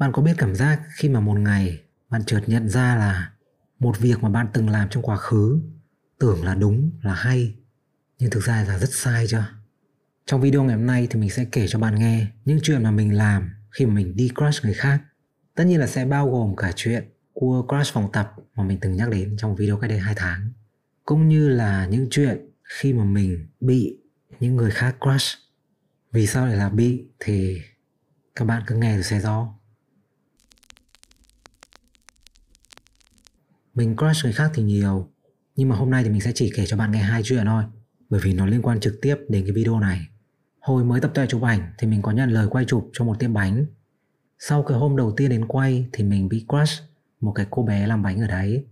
Bạn có biết cảm giác khi mà một ngày bạn chợt nhận ra là một việc mà bạn từng làm trong quá khứ tưởng là đúng, là hay nhưng thực ra là rất sai chưa? Trong video ngày hôm nay thì mình sẽ kể cho bạn nghe những chuyện mà mình làm khi mà mình đi crush người khác. Tất nhiên là sẽ bao gồm cả chuyện cua crush phòng tập mà mình từng nhắc đến trong video cách đây 2 tháng. Cũng như là những chuyện khi mà mình bị những người khác crush. Vì sao lại là bị thì các bạn cứ nghe rồi sẽ rõ. Mình crush người khác thì nhiều, Nhưng mà hôm nay thì mình sẽ chỉ kể cho bạn nghe hai chuyện thôi, Bởi vì nó liên quan trực tiếp đến cái video này. Hồi mới tập tuệ chụp ảnh thì mình có nhận lời quay chụp cho một tiệm bánh. Sau cái hôm đầu tiên đến quay thì mình bị crush một cái cô bé làm bánh ở đấy.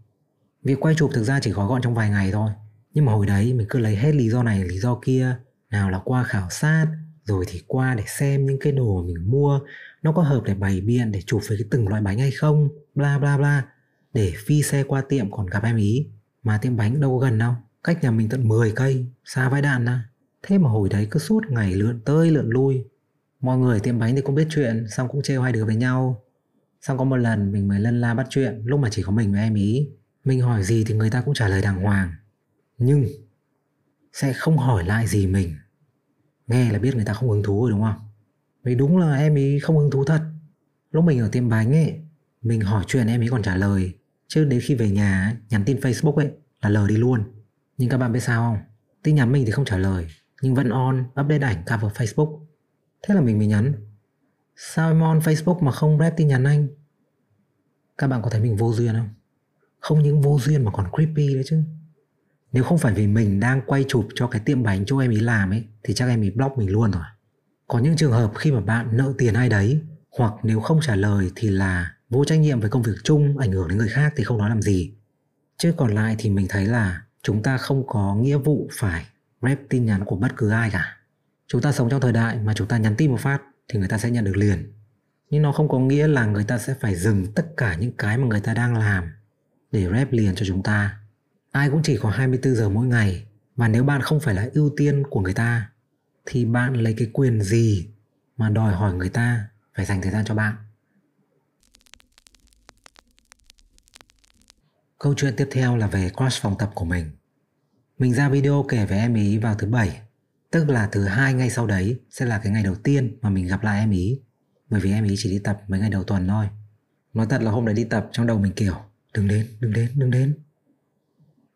Việc quay chụp thực ra chỉ gói gọn trong vài ngày thôi, Nhưng mà hồi đấy mình cứ lấy hết lý do này, lý do kia, Nào là qua khảo sát, Rồi thì qua để xem những cái đồ mình mua, Nó có hợp để bày biện để chụp với cái từng loại bánh hay không, Bla bla bla để phi xe qua tiệm còn gặp em ý. Mà tiệm bánh đâu có gần đâu. Cách nhà mình tận 10 cây. Xa vãi đạn à. Thế mà hồi đấy cứ suốt ngày lượn tới lượn lui. Mọi người tiệm bánh thì cũng biết chuyện, xong cũng trêu hai đứa với nhau. Xong có một lần mình mới lân la bắt chuyện, lúc mà chỉ có mình với em ý. Mình hỏi gì thì người ta cũng trả lời đàng hoàng. Nhưng, sẽ không hỏi lại gì mình. Nghe là biết người ta không hứng thú rồi đúng không? Vì đúng là em ý không hứng thú thật. Lúc mình ở tiệm bánh ấy mình hỏi chuyện em ấy còn trả lời. Chứ đến khi về nhà nhắn tin Facebook ấy là lờ đi luôn. Nhưng các bạn biết sao không? Tin nhắn mình thì không trả lời, nhưng vẫn on, update ảnh cover Facebook. Thế là mình mới nhắn. Sao em on Facebook mà không rep tin nhắn anh? Các bạn có thấy mình vô duyên không? Không những vô duyên mà còn creepy đấy chứ. Nếu không phải vì mình đang quay chụp cho cái tiệm bánh chỗ em ý làm ấy, thì chắc em ý block mình luôn rồi. Có những trường hợp khi mà bạn nợ tiền ai đấy, hoặc nếu không trả lời thì là vô trách nhiệm với công việc chung, ảnh hưởng đến người khác thì không nói làm gì. Chứ còn lại thì mình thấy là chúng ta không có nghĩa vụ phải rep tin nhắn của bất cứ ai cả. Chúng ta sống trong thời đại mà chúng ta nhắn tin một phát thì người ta sẽ nhận được liền. Nhưng nó không có nghĩa là người ta sẽ phải dừng tất cả những cái mà người ta đang làm để rep liền cho chúng ta. Ai cũng chỉ có 24 giờ mỗi ngày và nếu bạn không phải là ưu tiên của người ta thì bạn lấy cái quyền gì mà đòi hỏi người ta phải dành thời gian cho bạn? Câu chuyện tiếp theo là về crush phòng tập của mình. Mình ra video kể về em ý vào thứ bảy, tức là thứ hai ngay sau đấy sẽ là cái ngày đầu tiên mà mình gặp lại em ý. Bởi vì em ý chỉ đi tập mấy ngày đầu tuần thôi. Nói thật là hôm đấy đi tập trong đầu mình kiểu đừng đến, đừng đến, đừng đến.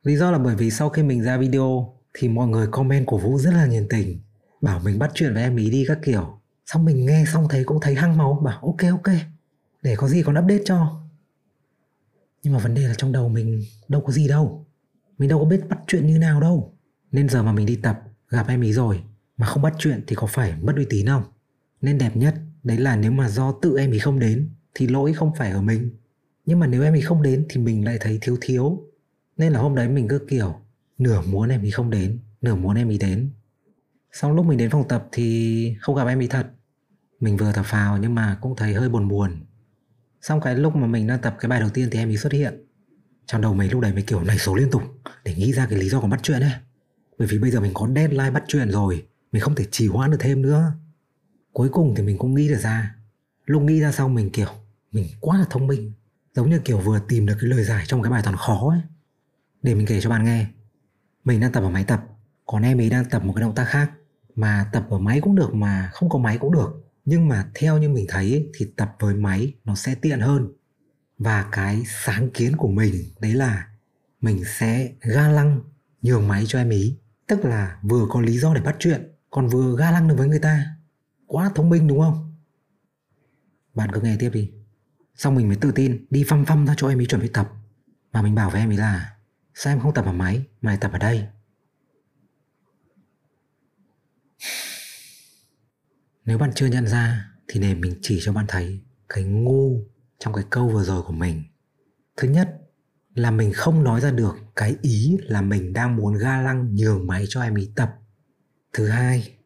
Lý do là bởi vì sau khi mình ra video thì mọi người comment của Vũ rất là nhiệt tình bảo mình bắt chuyện với em ý đi các kiểu xong mình nghe xong thấy cũng thấy hăng máu bảo ok ok để có gì còn update cho nhưng mà vấn đề là trong đầu mình đâu có gì đâu. Mình đâu có biết bắt chuyện như nào đâu. Nên giờ mà mình đi tập, gặp em ý rồi, mà không bắt chuyện thì có phải mất uy tín không? Nên đẹp nhất, đấy là nếu mà do tự em ý không đến, thì lỗi không phải ở mình. Nhưng mà nếu em ý không đến thì mình lại thấy thiếu thiếu. Nên là hôm đấy mình cứ kiểu nửa muốn em ý không đến, nửa muốn em ý đến. Xong lúc mình đến phòng tập thì không gặp em ý thật. Mình vừa thở phào nhưng mà cũng thấy hơi buồn buồn. Xong cái lúc mà mình đang tập cái bài đầu tiên thì em ấy xuất hiện. Trong đầu mình lúc đấy mình kiểu nảy số liên tục, Để nghĩ ra cái lý do của bắt chuyện ấy. Bởi vì bây giờ mình có deadline bắt chuyện rồi, Mình không thể trì hoãn được thêm nữa. Cuối cùng thì mình cũng nghĩ được ra. Lúc nghĩ ra xong mình kiểu, Mình quá là thông minh. Giống như kiểu vừa tìm được cái lời giải trong cái bài toán khó ấy. Để mình kể cho bạn nghe. Mình đang tập ở máy tập, Còn em ấy đang tập một cái động tác khác. Mà tập ở máy cũng được mà không có máy cũng được nhưng mà theo như mình thấy thì tập với máy nó sẽ tiện hơn. Và cái sáng kiến của mình, đấy là mình sẽ ga lăng nhường máy cho em ý. Tức là vừa có lý do để bắt chuyện, còn vừa ga lăng được với người ta. Quá thông minh, đúng không? Bạn cứ nghe tiếp đi. Xong mình mới tự tin, đi phăm phăm ra cho em ý chuẩn bị tập. Mà mình bảo với em ý là, sao em không tập ở máy, mà lại tập ở đây? Nếu bạn chưa nhận ra thì để mình chỉ cho bạn thấy cái ngu trong cái câu vừa rồi của mình. Thứ nhất là mình không nói ra được cái ý là mình đang muốn ga lăng nhường máy cho em ý tập. Thứ hai,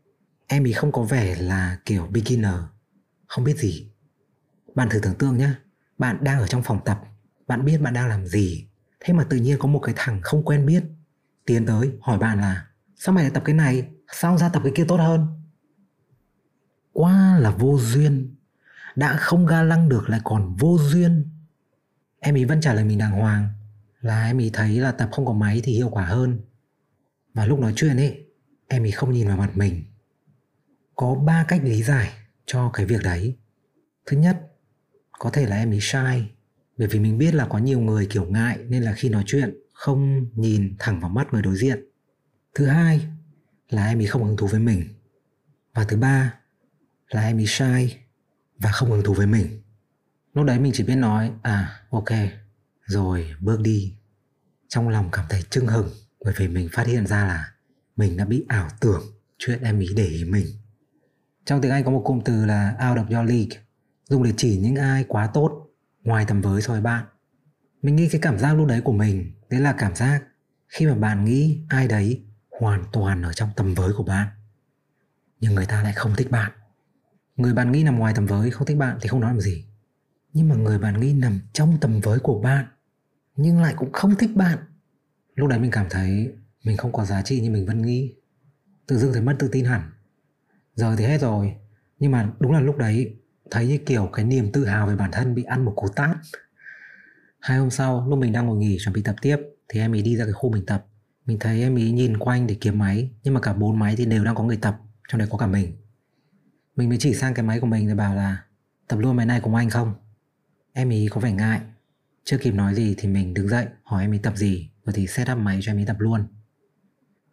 em ý không có vẻ là kiểu beginner, không biết gì. Bạn thử tưởng tượng nhé, bạn đang ở trong phòng tập, bạn biết bạn đang làm gì, thế mà tự nhiên có một cái thằng không quen biết tiến tới hỏi bạn là sao mày lại tập cái này, sao ra tập cái kia tốt hơn? Quá là vô duyên. Đã không ga lăng được lại còn vô duyên. Em ý vẫn trả lời mình đàng hoàng. Là em ý thấy là tập không có máy thì hiệu quả hơn. Và lúc nói chuyện ấy, em ý không nhìn vào mặt mình. Có ba cách lý giải cho cái việc đấy. Thứ nhất, có thể là em ý sai. Bởi vì mình biết là có nhiều người kiểu ngại nên là khi nói chuyện không nhìn thẳng vào mắt người đối diện. Thứ hai là em ý không hứng thú với mình. Và thứ ba là em ý sai và không hứng thú với mình. Lúc đấy mình chỉ biết nói à ok, rồi, bước đi. Trong lòng cảm thấy chưng hừng bởi vì mình phát hiện ra là mình đã bị ảo tưởng chuyện em ý để ý mình. Trong tiếng Anh có một cụm từ là out of your league dùng để chỉ những ai quá tốt ngoài tầm với so với bạn. Mình nghĩ cái cảm giác lúc đấy của mình, đấy là cảm giác khi mà bạn nghĩ ai đấy hoàn toàn ở trong tầm với của bạn, nhưng người ta lại không thích bạn người bạn nghĩ nằm ngoài tầm với không thích bạn thì không nói làm gì. Nhưng mà người bạn nghĩ nằm trong tầm với của bạn, nhưng lại cũng không thích bạn. Lúc đấy mình cảm thấy mình không có giá trị như mình vẫn nghĩ tự dưng thấy mất tự tin hẳn. Giờ thì hết rồi, nhưng mà đúng là lúc đấy thấy như kiểu cái niềm tự hào về bản thân bị ăn một cú tát. Hai hôm sau, lúc mình đang ngồi nghỉ chuẩn bị tập tiếp, thì em ấy đi ra cái khu mình tập. Mình thấy em ấy nhìn quanh để kiếm máy, nhưng mà cả bốn máy thì đều đang có người tập, trong đấy có cả mình mình mới chỉ sang cái máy của mình rồi bảo là tập luôn máy này cùng anh không? Em ý có vẻ ngại. Chưa kịp nói gì thì mình đứng dậy hỏi em ý tập gì rồi thì set up máy cho em ý tập luôn.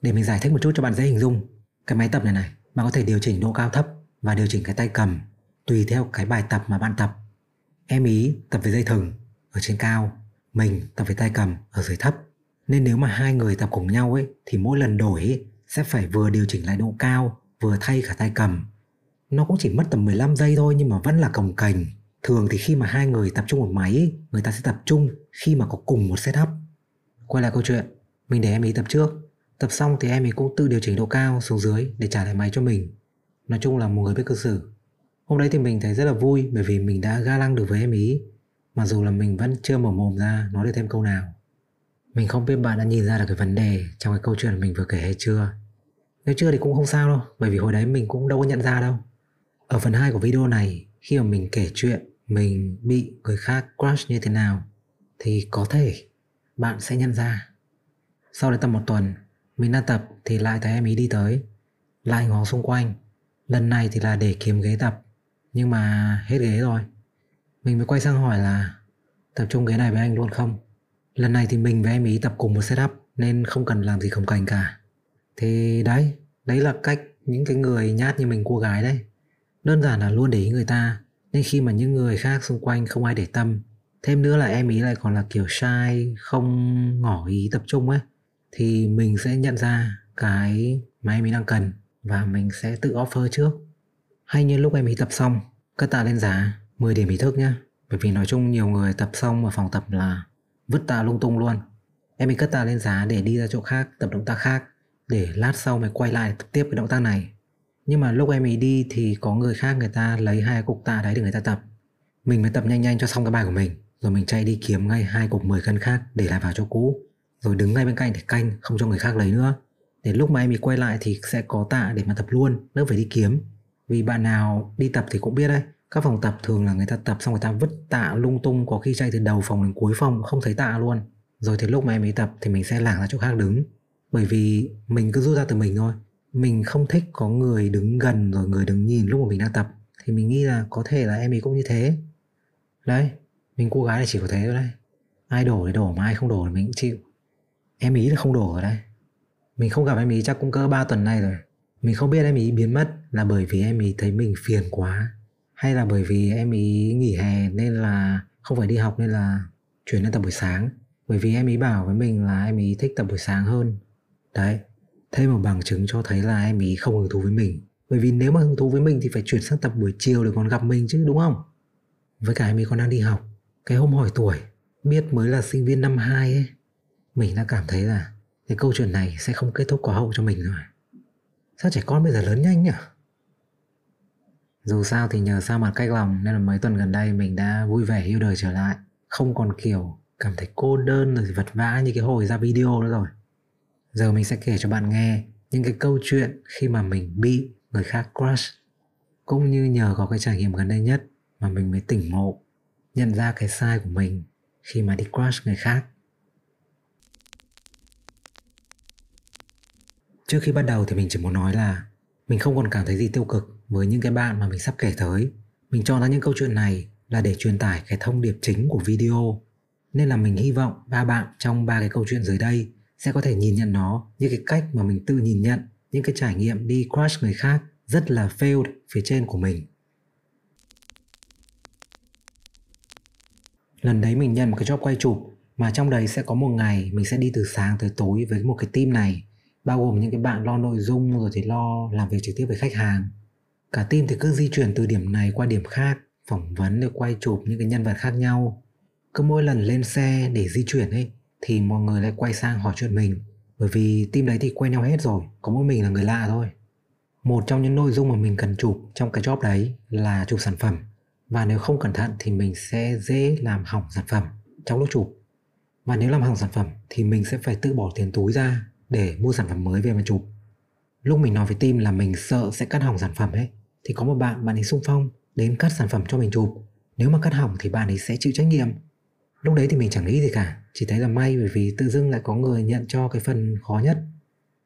Để mình giải thích một chút cho bạn dễ hình dung. Cái máy tập này này bạn có thể điều chỉnh độ cao thấp và điều chỉnh cái tay cầm tùy theo cái bài tập mà bạn tập. Em ý tập với dây thừng ở trên cao mình tập với tay cầm ở dưới thấp. Nên nếu mà hai người tập cùng nhau ấy thì mỗi lần đổi ấy, sẽ phải vừa điều chỉnh lại độ cao vừa thay cả tay cầm nó cũng chỉ mất tầm 15 giây thôi, nhưng mà vẫn là cồng cành. Thường thì khi mà hai người tập trung một máy người ta sẽ tập trung khi mà có cùng một setup. Quay lại câu chuyện, mình để em ý tập trước. Tập xong thì em ấy cũng tự điều chỉnh độ cao xuống dưới để trả lại máy cho mình. Nói chung là một người biết cư xử. Hôm đấy thì mình thấy rất là vui bởi vì mình đã ga lăng được với em ý. Mặc dù là mình vẫn chưa mở mồm ra nói được thêm câu nào. Mình không biết bạn đã nhìn ra được cái vấn đề trong cái câu chuyện mình vừa kể hay chưa. Nếu chưa thì cũng không sao đâu, bởi vì hồi đấy mình cũng đâu có nhận ra đâu ở phần 2 của video này, khi mà mình kể chuyện, mình bị người khác crush như thế nào, thì có thể bạn sẽ nhận ra. Sau đấy tầm một tuần, mình đang tập thì lại thấy em ý đi tới, lại ngó xung quanh. Lần này thì là để kiếm ghế tập, nhưng mà hết ghế rồi. Mình mới quay sang hỏi là, tập trung ghế này với anh luôn không? Lần này thì mình và em ý tập cùng một setup, nên không cần làm gì khổng cành cả. Thì đấy đấy là cách những cái người nhát như mình, cô gái đấy đơn giản là luôn để ý người ta, nên khi mà những người khác xung quanh không ai để tâm, thêm nữa là em ý lại còn là kiểu sai không ngỏ ý tập trung ấy, thì mình sẽ nhận ra cái mà em ý đang cần và mình sẽ tự offer trước. Hay như lúc em ý tập xong, cất tạ lên giá 10 điểm ý thức nhá. Bởi vì nói chung nhiều người tập xong ở phòng tập là vứt tạ lung tung luôn. Em ý cất tạ lên giá để đi ra chỗ khác, tập động tác khác, để lát sau mày quay lại tập tiếp cái động tác này nhưng mà lúc em ấy đi thì có người khác người ta lấy hai cục tạ đấy để người ta tập. Mình mới tập nhanh nhanh cho xong cái bài của mình. Rồi mình chạy đi kiếm ngay hai cục 10 cân khác để lại vào chỗ cũ. Rồi đứng ngay bên cạnh để canh, không cho người khác lấy nữa. Để lúc mà em ấy quay lại thì sẽ có tạ để mà tập luôn, đỡ phải đi kiếm. Vì bạn nào đi tập thì cũng biết đấy, các phòng tập thường là người ta tập xong người ta vứt tạ lung tung có khi chạy từ đầu phòng đến cuối phòng, không thấy tạ luôn. Rồi thì lúc mà em ấy tập thì mình sẽ lảng ra chỗ khác đứng. Bởi vì mình cứ rút ra từ mình thôi mình không thích có người đứng gần rồi người đứng nhìn lúc mà mình đang tập. Thì mình nghĩ là có thể là em ấy cũng như thế. Đấy, mình cô gái là chỉ có thế thôi đấy. Ai đổ thì đổ mà, ai không đổ thì mình cũng chịu. Em ý là không đổ ở đây mình không gặp em ý chắc cũng cỡ 3 tuần nay rồi. Mình không biết em ý biến mất là bởi vì em ý thấy mình phiền quá, hay là bởi vì em ý nghỉ hè nên là không phải đi học nên là chuyển lên tập buổi sáng. Bởi vì em ý bảo với mình là em ý thích tập buổi sáng hơn. Đấy thêm một bằng chứng cho thấy là em ý không hứng thú với mình. Bởi vì nếu mà hứng thú với mình thì phải chuyển sang tập buổi chiều để còn gặp mình chứ, đúng không? Với cả em ý còn đang đi học. Cái hôm hỏi tuổi, biết mới là sinh viên năm 2 ấy, mình đã cảm thấy là cái câu chuyện này sẽ không kết thúc có hậu cho mình rồi. Sao trẻ con bây giờ lớn nhanh nhỉ? Dù sao thì nhờ sao mặt cách lòng nên là mấy tuần gần đây mình đã vui vẻ yêu đời trở lại. Không còn kiểu cảm thấy cô đơn rồi vật vã như cái hồi ra video nữa rồi giờ mình sẽ kể cho bạn nghe những cái câu chuyện khi mà mình bị người khác crush, cũng như nhờ có cái trải nghiệm gần đây nhất mà mình mới tỉnh ngộ, nhận ra cái sai của mình khi mà đi crush người khác. Trước khi bắt đầu thì mình chỉ muốn nói là mình không còn cảm thấy gì tiêu cực với những cái bạn mà mình sắp kể tới. Mình cho ra những câu chuyện này là để truyền tải cái thông điệp chính của video. Nên là mình hy vọng ba bạn trong ba cái câu chuyện dưới đây sẽ có thể nhìn nhận nó như cái cách mà mình tự nhìn nhận những cái trải nghiệm đi crush người khác rất là failed phía trên của mình. Lần đấy mình nhận một cái job quay chụp mà trong đấy sẽ có một ngày mình sẽ đi từ sáng tới tối với một cái team này, bao gồm những cái bạn lo nội dung rồi thì lo làm việc trực tiếp với khách hàng. Cả team thì cứ di chuyển từ điểm này qua điểm khác, phỏng vấn rồi quay chụp những cái nhân vật khác nhau. Cứ mỗi lần lên xe để di chuyển ấy thì mọi người lại quay sang hỏi chuyện mình. Bởi vì team đấy thì quen nhau hết rồi, có mỗi mình là người lạ thôi. Một trong những nội dung mà mình cần chụp trong cái job đấy là chụp sản phẩm. Và nếu không cẩn thận thì mình sẽ dễ làm hỏng sản phẩm trong lúc chụp. Và nếu làm hỏng sản phẩm thì mình sẽ phải tự bỏ tiền túi ra để mua sản phẩm mới về mà chụp. Lúc mình nói với team là mình sợ sẽ cắt hỏng sản phẩm ấy, thì có một bạn bạn ấy sung phong đến cắt sản phẩm cho mình chụp. Nếu mà cắt hỏng thì bạn ấy sẽ chịu trách nhiệm lúc đấy thì mình chẳng nghĩ gì cả, chỉ thấy là may bởi vì tự dưng lại có người nhận cho cái phần khó nhất.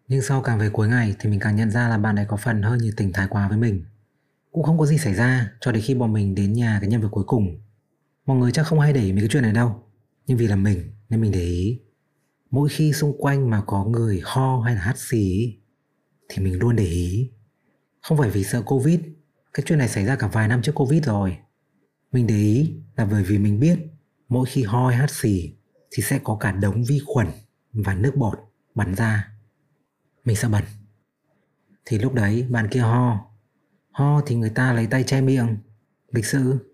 Nhưng sau càng về cuối ngày thì mình càng nhận ra là bạn ấy có phần hơi nhiệt tình thái quá với mình. Cũng không có gì xảy ra cho đến khi bọn mình đến nhà cái nhân vật cuối cùng. Mọi người chắc không hay để ý mấy cái chuyện này đâu, nhưng vì là mình nên mình để ý. Mỗi khi xung quanh mà có người ho hay là hắt xì thì mình luôn để ý. Không phải vì sợ covid, cái chuyện này xảy ra cả vài năm trước covid rồi. Mình để ý là bởi vì mình biết mỗi khi ho hát hắt xì thì sẽ có cả đống vi khuẩn và nước bọt bắn ra. Mình sẽ bẩn. Thì lúc đấy bạn kia ho. Ho thì người ta lấy tay che miệng. Lịch sự.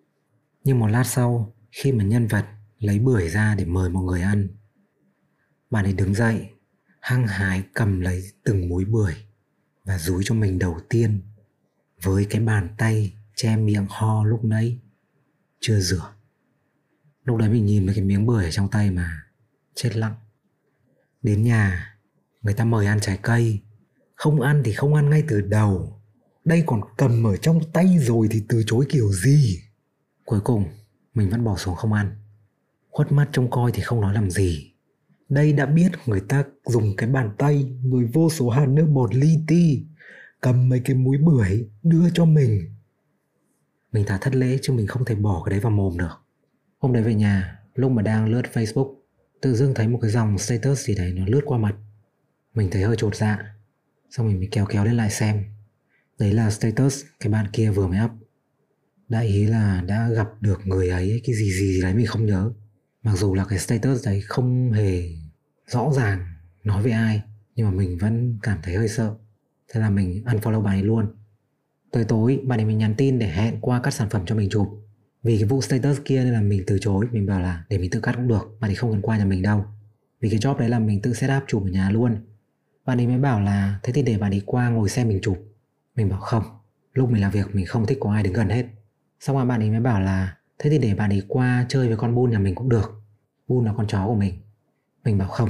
Nhưng một lát sau, khi mà nhân vật lấy bưởi ra để mời mọi người ăn, bạn ấy đứng dậy, hăng hái cầm lấy từng múi bưởi và dúi cho mình đầu tiên với cái bàn tay che miệng ho lúc nãy chưa rửa lúc đấy mình nhìn mấy cái miếng bưởi ở trong tay mà, chết lặng. Đến nhà, người ta mời ăn trái cây. Không ăn thì không ăn ngay từ đầu. Đây còn cầm ở trong tay rồi thì từ chối kiểu gì? Cuối cùng, mình vẫn bỏ xuống không ăn. Khuất mắt trông coi thì không nói làm gì. Đây đã biết người ta dùng cái bàn tay người vô số hạt nước bột li ti, cầm mấy cái múi bưởi đưa cho mình. Mình thả thất lễ chứ mình không thể bỏ cái đấy vào mồm được hôm đấy về nhà lúc mà đang lướt facebook tự dưng thấy một cái dòng status gì đấy nó lướt qua mặt. Mình thấy hơi trột dạ xong mình mới kéo kéo lên lại xem. Đấy là status cái bạn kia vừa mới up. Đại ý là đã gặp được người ấy cái gì gì, gì đấy mình không nhớ. Mặc dù là cái status đấy không hề rõ ràng nói với ai nhưng mà mình vẫn cảm thấy hơi sợ. Thế là mình unfollow bạn ấy luôn. Tới tối bạn ấy mình nhắn tin để hẹn qua cắt sản phẩm cho mình chụp vì cái vụ status kia nên là mình từ chối. Mình bảo là để mình tự cắt cũng được, bạn ấy không cần qua nhà mình đâu. Vì cái job đấy là mình tự set up chụp ở nhà luôn. Bạn ấy mới bảo là, thế thì để bạn ấy qua ngồi xem mình chụp. Mình bảo, không, lúc mình làm việc mình không thích có ai đứng gần hết. Xong rồi bạn ấy mới bảo là, thế thì để bạn ấy qua chơi với con Bun nhà mình cũng được. Bun là con chó của mình. Mình bảo, không.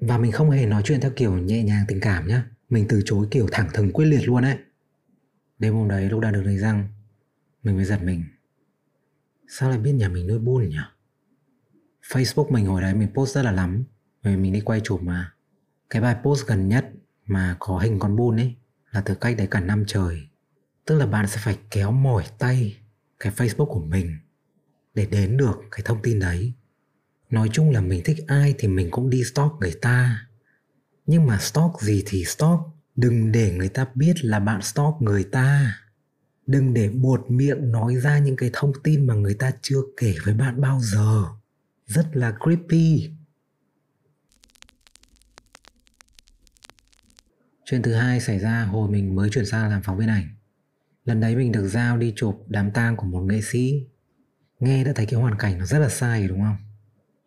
Và mình không hề nói chuyện theo kiểu nhẹ nhàng tình cảm nhá. Mình từ chối kiểu thẳng thừng quyết liệt luôn ấy. Đêm hôm đấy lúc đang được lấy răng, mình mới giật mình sao lại biết nhà mình nuôi bull nhỉ? Facebook mình hồi đấy mình post rất là lắm. Vì mình đi quay chụp mà. Cái bài post gần nhất mà có hình con bull ấy là từ cách đấy cả năm trời. Tức là bạn sẽ phải kéo mỏi tay cái facebook của mình để đến được cái thông tin đấy. Nói chung là mình thích ai thì mình cũng đi stalk người ta. Nhưng mà stalk gì thì stalk. Đừng để người ta biết là bạn stalk người ta đừng để buột miệng nói ra những cái thông tin mà người ta chưa kể với bạn bao giờ rất là creepy Chuyện thứ hai xảy ra hồi mình mới chuyển sang làm phóng viên ảnh. Lần đấy mình được giao đi chụp đám tang của một nghệ sĩ. Nghe đã thấy cái hoàn cảnh nó rất là sai, đúng không?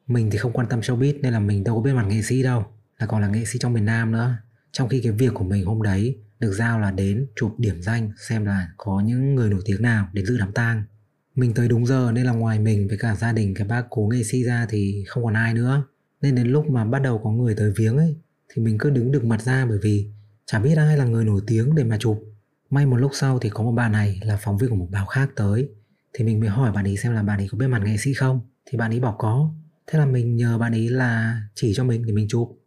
Mình thì không quan tâm showbiz nên là mình đâu có biết mặt nghệ sĩ đâu. Là còn là nghệ sĩ trong miền Nam nữa. Trong khi cái việc của mình hôm đấy được giao là đến chụp điểm danh xem là có những người nổi tiếng nào đến dự đám tang. Mình tới đúng giờ nên là ngoài mình với cả gia đình, cái bác cố nghệ sĩ ra thì không còn ai nữa. Nên đến lúc mà bắt đầu có người tới viếng ấy, thì mình cứ đứng được mặt ra bởi vì Chả biết ai là người nổi tiếng để mà chụp May một lúc sau thì có một bạn này là phóng viên của một báo khác tới, thì mình mới hỏi bạn ấy xem là bạn ấy có biết mặt nghệ sĩ không thì bạn ấy bảo có thế là mình nhờ bạn ấy là chỉ cho mình để mình chụp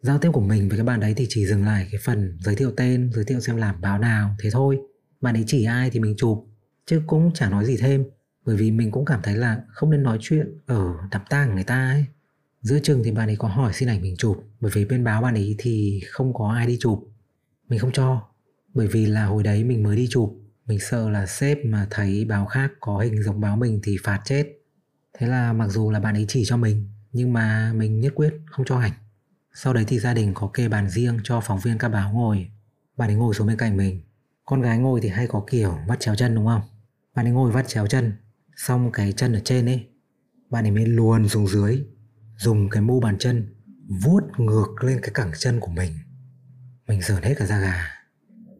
giao tiếp của mình với các bạn đấy thì chỉ dừng lại cái phần giới thiệu tên, giới thiệu xem làm báo nào, thế thôi. Bạn ấy chỉ ai thì mình chụp, chứ cũng chả nói gì thêm. Bởi vì mình cũng cảm thấy là không nên nói chuyện ở đám tang người ta ấy. Giữa chừng thì bạn ấy có hỏi xin ảnh mình chụp, bởi vì bên báo bạn ấy thì không có ai đi chụp. Mình không cho, bởi vì là hồi đấy mình mới đi chụp. Mình sợ là sếp mà thấy báo khác có hình giống báo mình thì phạt chết. Thế là mặc dù là bạn ấy chỉ cho mình, nhưng mà mình nhất quyết không cho ảnh sau đấy thì gia đình có kê bàn riêng cho phóng viên các báo ngồi. Bạn ấy ngồi xuống bên cạnh mình. Con gái ngồi thì hay có kiểu vắt chéo chân, đúng không? Bạn ấy ngồi vắt chéo chân. Xong cái chân ở trên ấy bạn ấy mới luồn xuống dưới, dùng cái mu bàn chân vuốt ngược lên cái cẳng chân của mình. Mình sờn hết cả da gà.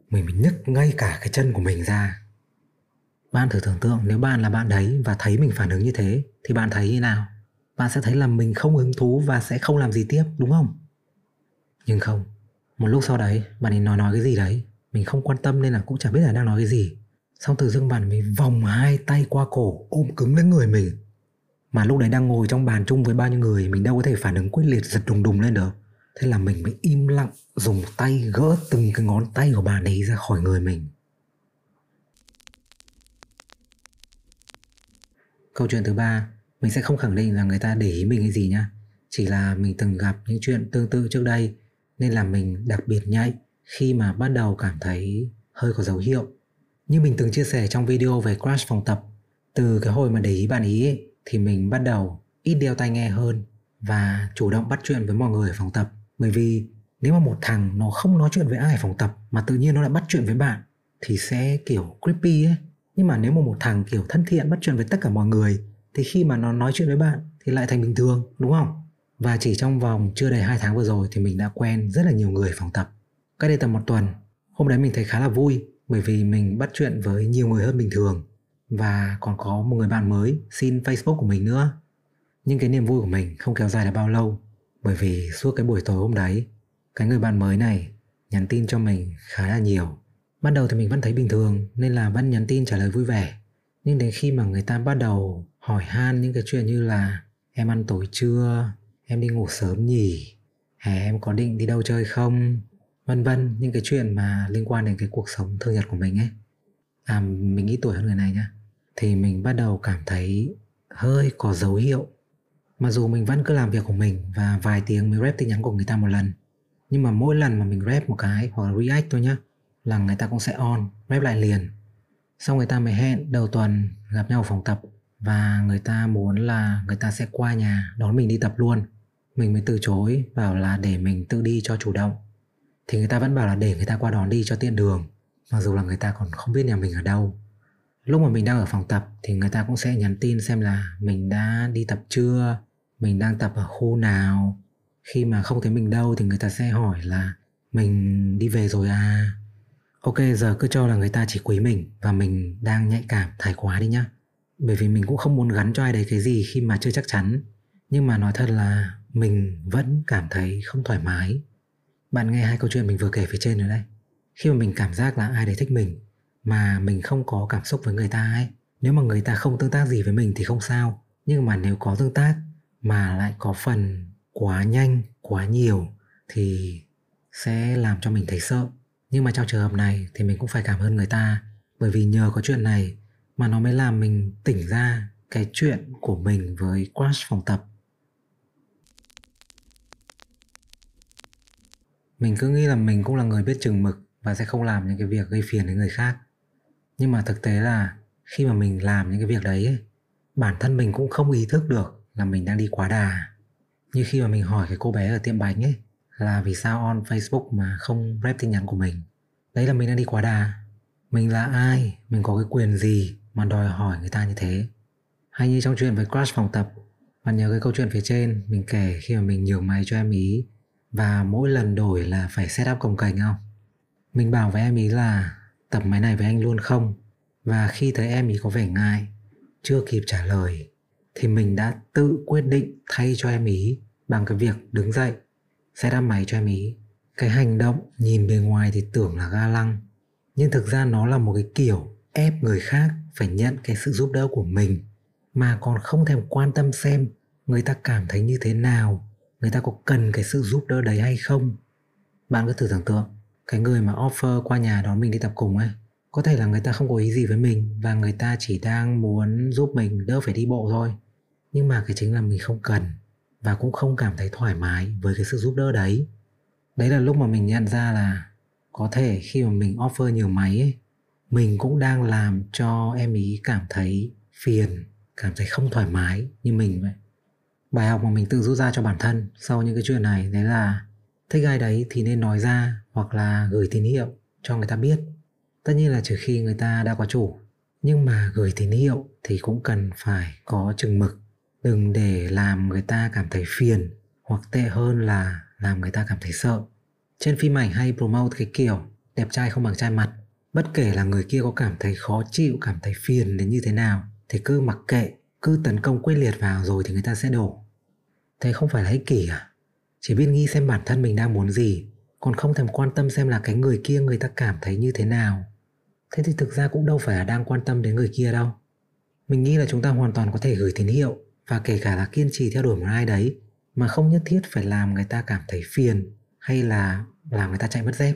Mình mình nhức ngay cả cái chân của mình ra. Bạn thử tưởng tượng nếu bạn là bạn đấy và thấy mình phản ứng như thế, thì bạn thấy như nào? Bạn sẽ thấy là mình không hứng thú và sẽ không làm gì tiếp, đúng không? Nhưng không, một lúc sau đấy, bạn ấy nói nói cái gì đấy? Mình không quan tâm nên là cũng chẳng biết là đang nói cái gì. Xong từ dưng bạn mình vòng hai tay qua cổ, ôm cứng lấy người mình. Mà lúc đấy đang ngồi trong bàn chung với bao nhiêu người, mình đâu có thể phản ứng quyết liệt, giật đùng đùng lên được. Thế là mình mới im lặng, dùng tay gỡ từng cái ngón tay của bạn ấy ra khỏi người mình. Câu chuyện thứ ba, mình sẽ không khẳng định là người ta để ý mình cái gì nhá. Chỉ là mình từng gặp những chuyện tương tự trước đây nên là mình đặc biệt nhạy khi mà bắt đầu cảm thấy hơi có dấu hiệu. Như mình từng chia sẻ trong video về crash phòng tập từ cái hồi mà để ý bạn ý ấy, thì mình bắt đầu ít đeo tai nghe hơn và chủ động bắt chuyện với mọi người ở phòng tập. Bởi vì nếu mà một thằng nó không nói chuyện với ai ở phòng tập mà tự nhiên nó lại bắt chuyện với bạn thì sẽ kiểu creepy ấy. Nhưng mà nếu mà một thằng kiểu thân thiện bắt chuyện với tất cả mọi người thì khi mà nó nói chuyện với bạn thì lại thành bình thường đúng không? Và chỉ trong vòng chưa đầy 2 tháng vừa rồi thì mình đã quen rất là nhiều người phòng tập cách đây tầm một tuần hôm đấy mình thấy khá là vui bởi vì mình bắt chuyện với nhiều người hơn bình thường và còn có một người bạn mới xin Facebook của mình nữa. Nhưng cái niềm vui của mình không kéo dài được bao lâu bởi vì suốt cái buổi tối hôm đấy cái người bạn mới này nhắn tin cho mình khá là nhiều. Ban đầu thì mình vẫn thấy bình thường nên là vẫn nhắn tin trả lời vui vẻ. Nhưng đến khi mà người ta bắt đầu hỏi han những cái chuyện như là em ăn tối chưa, em đi ngủ sớm nhỉ, hè em có định đi đâu chơi không, vân vân những cái chuyện mà liên quan đến cái cuộc sống thường nhật của mình ấy. À mình nghĩ tuổi hơn người này nhá. Thì mình bắt đầu cảm thấy hơi có dấu hiệu. Mặc dù mình vẫn cứ làm việc của mình và vài tiếng mới rep tin nhắn của người ta một lần. Nhưng mà mỗi lần mà mình rep một cái hoặc là react thôi nhá là người ta cũng sẽ on rep lại liền. Xong người ta mới hẹn đầu tuần gặp nhau ở phòng tập và người ta muốn là người ta sẽ qua nhà đón mình đi tập luôn mình mới từ chối, bảo là để mình tự đi cho chủ động. Thì người ta vẫn bảo là để người ta qua đón đi cho tiện đường, mặc dù là người ta còn không biết nhà mình ở đâu. Lúc mà mình đang ở phòng tập thì người ta cũng sẽ nhắn tin xem là mình đã đi tập chưa, mình đang tập ở khu nào. Khi mà không thấy mình đâu thì người ta sẽ hỏi là mình đi về rồi à. Ok, giờ cứ cho là người ta chỉ quý mình và mình đang nhạy cảm, thái quá đi nhá. Bởi vì mình cũng không muốn gắn cho ai đấy cái gì khi mà chưa chắc chắn. Nhưng mà nói thật là mình vẫn cảm thấy không thoải mái. Bạn nghe hai câu chuyện mình vừa kể phía trên rồi đây khi mà mình cảm giác là ai đấy thích mình, mà mình không có cảm xúc với người ta ấy, nếu mà người ta không tương tác gì với mình thì không sao. Nhưng mà nếu có tương tác mà lại có phần quá nhanh, quá nhiều thì sẽ làm cho mình thấy sợ. Nhưng mà trong trường hợp này thì mình cũng phải cảm ơn người ta, bởi vì nhờ có chuyện này mà nó mới làm mình tỉnh ra cái chuyện của mình với crush phòng tập. Mình cứ nghĩ là mình cũng là người biết chừng mực và sẽ không làm những cái việc gây phiền đến người khác. Nhưng mà thực tế là khi mà mình làm những cái việc đấy ấy, bản thân mình cũng không ý thức được là mình đang đi quá đà. Như khi mà mình hỏi cái cô bé ở tiệm bánh ấy là vì sao on Facebook mà không rep tin nhắn của mình. Đấy là mình đang đi quá đà. Mình là ai? Mình có cái quyền gì mà đòi hỏi người ta như thế? Hay như trong chuyện với crush phòng tập bạn nhớ cái câu chuyện phía trên mình kể khi mà mình nhường máy cho em ý và mỗi lần đổi là phải set up cồng cành không? Mình bảo với em ý là tập máy này với anh luôn không? Và khi thấy em ý có vẻ ngại, chưa kịp trả lời, thì mình đã tự quyết định thay cho em ý bằng cái việc đứng dậy, set up máy cho em ý. Cái hành động nhìn bề ngoài thì tưởng là ga lăng, nhưng thực ra nó là một cái kiểu ép người khác phải nhận cái sự giúp đỡ của mình, mà còn không thèm quan tâm xem người ta cảm thấy như thế nào người ta có cần cái sự giúp đỡ đấy hay không? Bạn cứ thử tưởng tượng cái người mà offer qua nhà đón mình đi tập cùng ấy có thể là người ta không có ý gì với mình và người ta chỉ đang muốn giúp mình đỡ phải đi bộ thôi. Nhưng mà cái chính là mình không cần và cũng không cảm thấy thoải mái với cái sự giúp đỡ đấy. Đấy là lúc mà mình nhận ra là có thể khi mà mình offer nhiều máy ấy, mình cũng đang làm cho em ý cảm thấy phiền cảm thấy không thoải mái như mình vậy bài học mà mình tự rút ra cho bản thân sau những cái chuyện này, đấy là thích ai đấy thì nên nói ra hoặc là gửi tín hiệu cho người ta biết. Tất nhiên là trừ khi người ta đã có chủ, nhưng mà gửi tín hiệu thì cũng cần phải có chừng mực. Đừng để làm người ta cảm thấy phiền hoặc tệ hơn là làm người ta cảm thấy sợ. Trên phim ảnh hay promote cái kiểu đẹp trai không bằng trai mặt, bất kể là người kia có cảm thấy khó chịu, cảm thấy phiền đến như thế nào thì cứ mặc kệ cứ tấn công quyết liệt vào rồi thì người ta sẽ đổ. Thế không phải là ích kỷ à? Chỉ biết nghĩ xem bản thân mình đang muốn gì, còn không thèm quan tâm xem là cái người kia người ta cảm thấy như thế nào. Thế thì thực ra cũng đâu phải là đang quan tâm đến người kia đâu. Mình nghĩ là chúng ta hoàn toàn có thể gửi tín hiệu, và kể cả là kiên trì theo đuổi một ai đấy, mà không nhất thiết phải làm người ta cảm thấy phiền, hay là làm người ta chạy mất dép.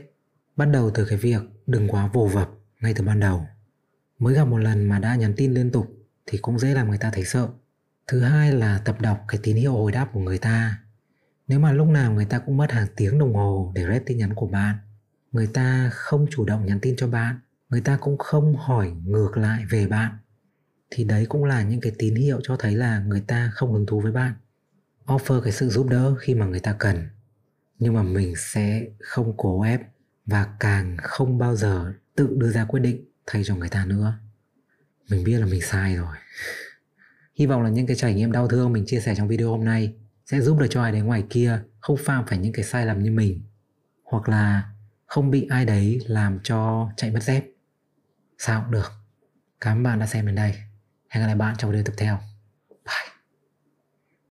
Bắt đầu từ cái việc đừng quá vồ vập ngay từ ban đầu. Mới gặp một lần mà đã nhắn tin liên tục thì cũng dễ làm người ta thấy sợ. Thứ hai là tập đọc cái tín hiệu hồi đáp của người ta. Nếu mà lúc nào người ta cũng mất hàng tiếng đồng hồ để read tin nhắn của bạn, người ta không chủ động nhắn tin cho bạn, người ta cũng không hỏi ngược lại về bạn, thì đấy cũng là những cái tín hiệu cho thấy là người ta không hứng thú với bạn. Offer cái sự giúp đỡ khi mà người ta cần, nhưng mà mình sẽ không cố ép và càng không bao giờ tự đưa ra quyết định thay cho người ta nữa mình biết là mình sai rồi. Hy vọng là những cái trải nghiệm đau thương mình chia sẻ trong video hôm nay sẽ giúp được cho ai đấy ngoài kia không phạm phải những cái sai lầm như mình, hoặc là không bị ai đấy làm cho chạy mất dép. Sao cũng được. Cảm ơn bạn đã xem đến đây. Hẹn gặp lại bạn trong video tiếp theo.